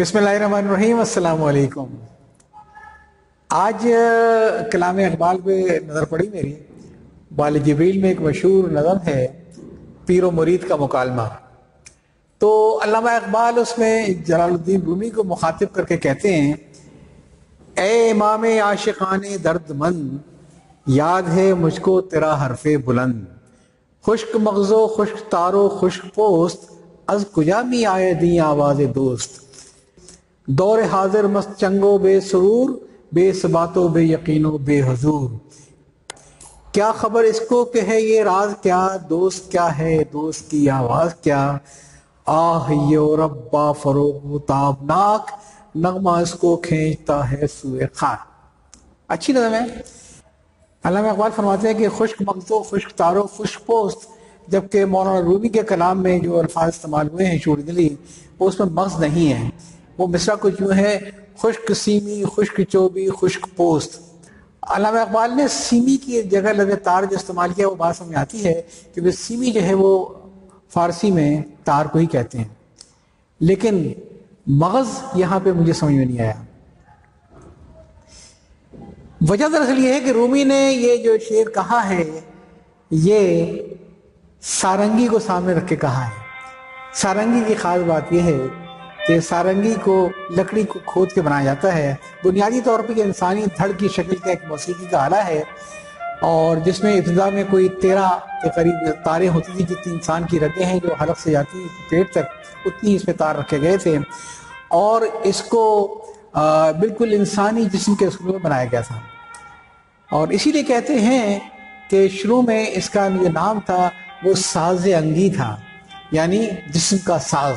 بسم اللہ الرحمن الرحیم، السلام علیکم۔ آج کلام اقبال پہ نظر پڑی میری۔ بال جبریل میں ایک مشہور نظم ہے، پیر و مرید کا مکالمہ۔ تو علامہ اقبال اس میں جلال الدین رومی کو مخاطب کر کے کہتے ہیں، اے امام عاشقان درد مند، یاد ہے مجھ کو تیرا حرف بلند۔ خشک مغزو، خشک تارو، خشک پوست، از کجا می آئے دی آواز دوست۔ دور حاضر مست چنگو بے سرور، بے سباتو بے یقینو، بے حضور۔ کیا خبر اس کو کہ ہے یہ راز کیا؟ دوست کیا ہے؟ دوست کی آواز کیا؟ آہ، یو ربا فروغ تابناک، نغمہ اس کو کھینچتا ہے سوئے خان اچھی نظم ہے۔ علامہ اقبال فرماتے ہیں کہ خشک مغزو، خشک تارو، خشک پوست، جبکہ مولانا رومی کے کلام میں جو الفاظ استعمال ہوئے ہیں شور دلی، وہ اس میں مغز نہیں ہے وہ مصرع کچھ یوں ہے، خشک سیمی، خشک چوبی، خشک پوست۔ علامہ اقبال نے سیمی کی جگہ لگے تار جو استعمال کیا، وہ بات سمجھ آتی ہے کہ سیمی جو ہے وہ فارسی میں تار کو ہی کہتے ہیں۔ لیکن مغز یہاں پہ مجھے سمجھ میں نہیں آیا۔ وجہ دراصل یہ ہے کہ رومی نے یہ جو شعر کہا ہے، یہ سارنگی کو سامنے رکھ کے کہا ہے۔ سارنگی کی خاص بات یہ ہے کہ سارنگی کو لکڑی کو کھود کے بنایا جاتا ہے۔ بنیادی طور پہ انسانی دھڑ کی شکل کا ایک موسیقی کا آلہ ہے اور جس میں ابتدا میں کوئی تیرہ کے قریب تاریں ہوتی تھی جتنی انسان کی رگیں ہیں جو حلق سے جاتی پیٹ تک، اتنی اس میں تار رکھے گئے تھے۔ اور اس کو بالکل انسانی جسم کے اسکول میں بنایا گیا تھا۔ اور اسی لیے کہتے ہیں کہ شروع میں اس کا جو نام تھا وہ ساز انگی تھا یعنی جسم کا ساز۔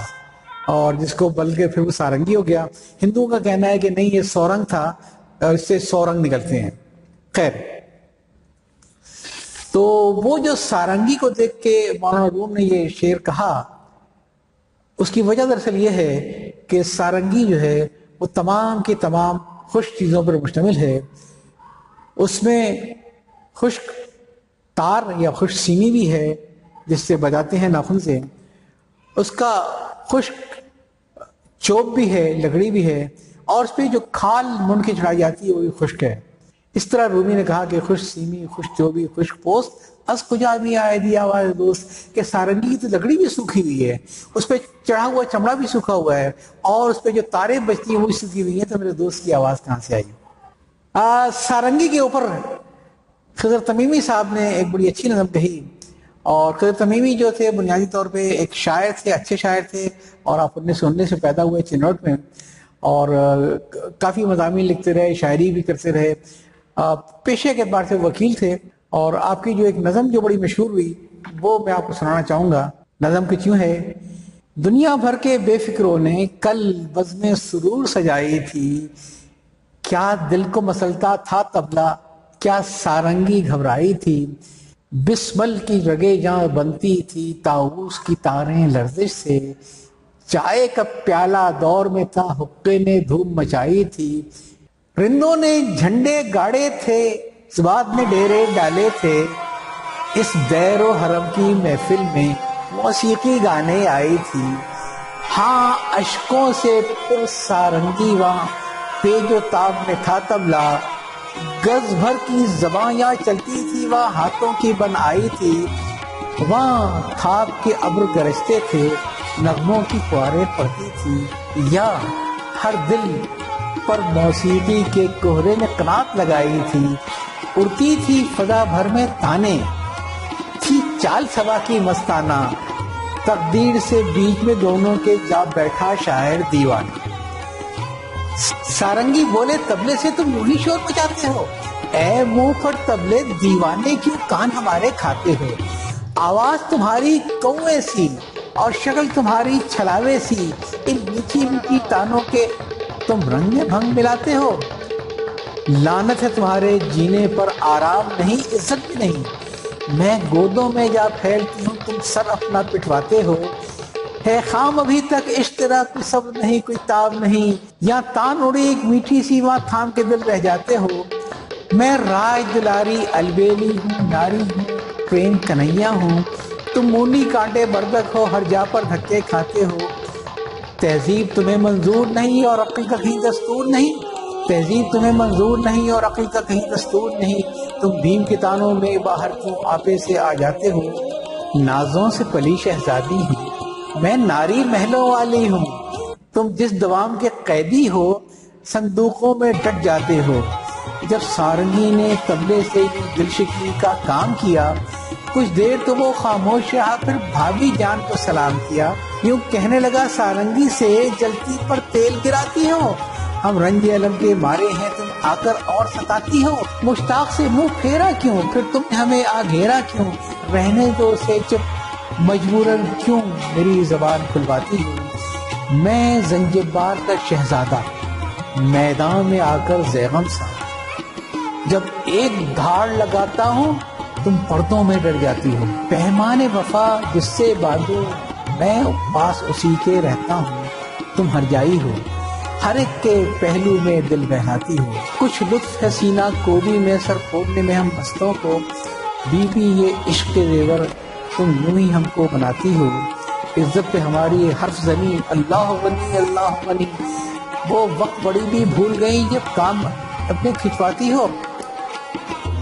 اور جس کو بل کے پھر وہ سارنگی ہو گیا۔ ہندوؤں کا کہنا ہے کہ نہیں، یہ سورنگ تھا، اور اس سے سورنگ نکلتے ہیں۔ خیر۔ تو وہ جو سارنگی کو دیکھ کے مولانا روم نے یہ شعر کہا، اس کی وجہ دراصل یہ ہے کہ سارنگی جو ہے، وہ تمام کی تمام خوش چیزوں پر مشتمل ہے۔ اس میں خشک تار یا خوش سیمی بھی ہے، جس سے بجاتے ہیں ناخن سے۔ اس کا خشک چوب بھی ہے، لکڑی بھی ہے، اور اس پہ جو کھال من کی چڑھائی جاتی ہے، وہ بھی خشک ہے۔ اس طرح رومی نے کہا کہ خوش سیمی خوش چوبی، خشک پوست از کجا بھی آئے دی آواز دوست کہ سارنگی تو لکڑی بھی سوکھی ہوئی ہے، اس پہ چڑھا ہوا چمڑا بھی سوکھا ہوا ہے، اور اس پہ جو تارے بچتی ہیں، وہ سوکھی ہوئی ہیں۔ تو میرے دوست کی آواز کہاں سے آئی؟ سارنگی کے اوپر، خضر تمیمی صاحب نے ایک بڑی اچھی نظم کہی۔ اور خضر تمیمی جو تھے، بنیادی طور پہ ایک شاعر تھے، اچھے شاعر تھے، اور آپ انیس سو انیس سے پیدا ہوئے چنوٹ میں۔ اور کافی مضامین لکھتے رہے، شاعری بھی کرتے رہے۔ پیشے کے اعتبار سے وکیل تھے، اور آپ کی جو ایک نظم جو بڑی مشہور ہوئی، وہ میں آپ کو سنانا چاہوں گا۔ نظم کچھ یوں ہے، دنیا بھر کے بے فکروں نے کل بزم سرور سجائی تھی۔ کیا دل کو مسلتا تھا تبلا، کیا سارنگی گھبرائی تھی۔ بسمل کی رگے جہاں بنتی تھی تاؤس کی تاریں لرزش سے۔ چائے کا پیالہ دور میں تھا، حقے نے دھوم مچائی تھی۔ رندوں نے جھنڈے گاڑے تھے زباد نے ڈیرے ڈالے تھے۔ اس دیر و حرم کی محفل میں موسیقی گانے آئی تھی۔ ہاں اشکوں سے پر سارنگی وہاں پیج و تاب میں تھا تبلا۔ گز بھر کی زبان یا چلتی تھی، وہاں ہاتھوں کی بن آئی تھی۔ وہاں تھاپ کے ابر گرجتے تھے، نغموں کی پواریں پڑتی تھی۔ یا ہر دل پر موسیقی کے کوہرے نے قنات لگائی تھی۔ اڑتی تھی فضا بھر میں تانے۔ تھی چال سوا کی مستانہ۔ تقدیر سے بیچ میں دونوں کے جا بیٹھا شاعر دیوان۔ سارنگی بولے تبلے سے تم یوں ہی شور مچاتے ہو اے منہ پر تبلے دیوانے کیوں کان ہمارے کھاتے ہو آواز تمہاری کوے سی اور شکل تمہاری چھلاوے سی ان میٹھی میٹھی تانوں کے تم رنگ بھنگ ملاتے ہو لانت ہے تمہارے جینے پر آرام نہیں عزت بھی نہیں میں گودوں میں جا پھیلتی ہوں تم سر اپنا پٹواتے ہو ہے خام ابھی تک اشتراک کوئی سب نہیں، کوئی تاب نہیں۔ یا تان اڑی ایک میٹھی سی وہاں تھام کے دل رہ جاتے ہو۔ میں راج دلاری البیلی ہوں، ناری ہوں پریم کنیا ہوں۔ تم مونی کانٹے بردک ہو، ہر جا پر دھکے کھاتے ہو۔ تہذیب تمہیں منظور نہیں اور عقل کا کہیں دستور نہیں۔ تہذیب تمہیں منظور نہیں اور عقل کا کہیں دستور نہیں۔ تم بھیم کے تانوں میں باہر کیوں آپے سے آ جاتے ہو؟ نازوں سے پلی شہزادی ہوں۔ میں ناری محلوں والی ہوں۔ تم جس دوام کے قیدی ہو، صندوقوں میں ڈٹ جاتے ہو۔ جب سارنگی نے تبلے سے دل کا کام کیا، کچھ دیر تو وہ خاموش رہا، پھر بھابھی جان کو سلام کیا۔ یوں کہنے لگا، سارنگی سے جلتی پر تیل گراتی ہو۔ ہم رنج علم کے مارے ہیں، تم آ کر اور ستاتی ہو۔ مشتاق سے منہ پھیرا کیوں؟ پھر تم ہمیں آ گھیرا کیوں؟ رہنے دو سے چپ مجبوراً کیوں میری زبان کھلواتی میں زنجبار کا شہزادہ، میدان میں آ کر زیغم سا۔ جب ایک دھاڑ لگاتا ہوں، تم پردوں میں ڈر جاتی ہو۔ پہمان وفا جس سے بادو میں پاس اسی کے رہتا ہوں۔ تم ہر جائی ہو، ہر ایک کے پہلو میں دل بہلاتی ہو۔ کچھ لطف ہے سینہ کو بھی میں سر پھوڑنے میں ہم بستوں کو۔ بی بی یہ عشق ریور تم یوں ہی ہم کو بناتی ہو۔ عزت پہ ہماری حرف زنی اللہ بنی اللہ بنی وہ وقت بڑی بھی بھول گئی جب کام اپنے کھچواتی ہو۔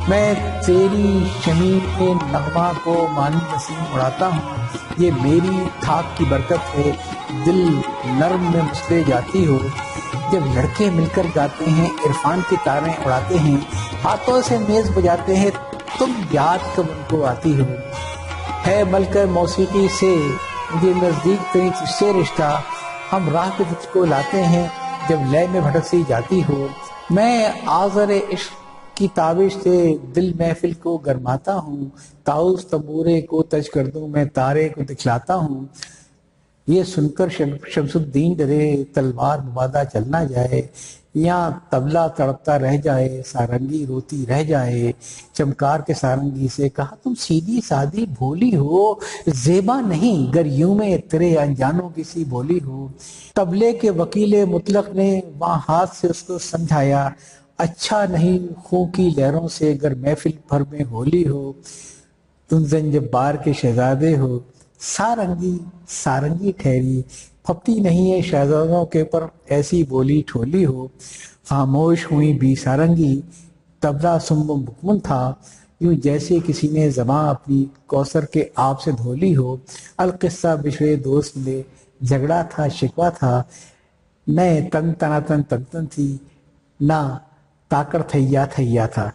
میں تیری شمیر کے نغمہ کو مانی نسیم اڑاتا ہوں۔ یہ میری تھاک کی برکت ہے۔ دل نرم میں مسلے جاتی ہو۔ جب لڑکے مل کر گاتے ہیں، عرفان کی تاریں اڑاتے ہیں۔ ہاتھوں سے میز بجاتے ہیں۔ تم یاد کب ان کو آتی ہو۔ ہے ملک موسیقی سے مجھے نزدیک تری تجھ سے رشتہ ہم راہ پہ تجھ کو لاتے ہیں جب لے میں بھٹک سی جاتی ہو۔ میں آزر عشق کی تابش سے دل محفل کو گرماتا ہوں۔ تاؤس تبورے کو تج کر دوں، میں تارے کو دکھلاتا ہوں۔ یہ سن کر شمس الدین ڈرے، تلوار مبادہ چلنا جائے۔ یا تبلا تڑپتا رہ جائے، سارنگی روتی رہ جائے۔ چمکار کے سارنگی سے کہا، تم سیدھی سادی بھولی ہو، زیبا نہیں، گر یوں میں تیرے انجانوں کسی بولی ہو۔ تبلے کے وکیل مطلق نے وہاں ہاتھ سے اس کو سمجھایا اچھا نہیں، خوں کی لہروں سے اگر محفل بھر میں ہولی ہو۔ تم زنجبار کے شہزادے ہو۔ سارنگی سارنگی ٹھہری۔ پھپتی نہیں ہے شہزادوں کے پر ایسی بولی ٹھولی ہو۔ خاموش ہوئی بھی سارنگی۔ تبلا سم مکمن تھا۔ یوں جیسے کسی نے زباں اپنی کوثر کے آپ سے دھولی ہو۔ القصہ بچھڑے دوست میں جھگڑا تھا شکوا تھا۔ نہ تن تنا تن تن تن تھی۔ نہ، تاکر تھیا تھیا تھا۔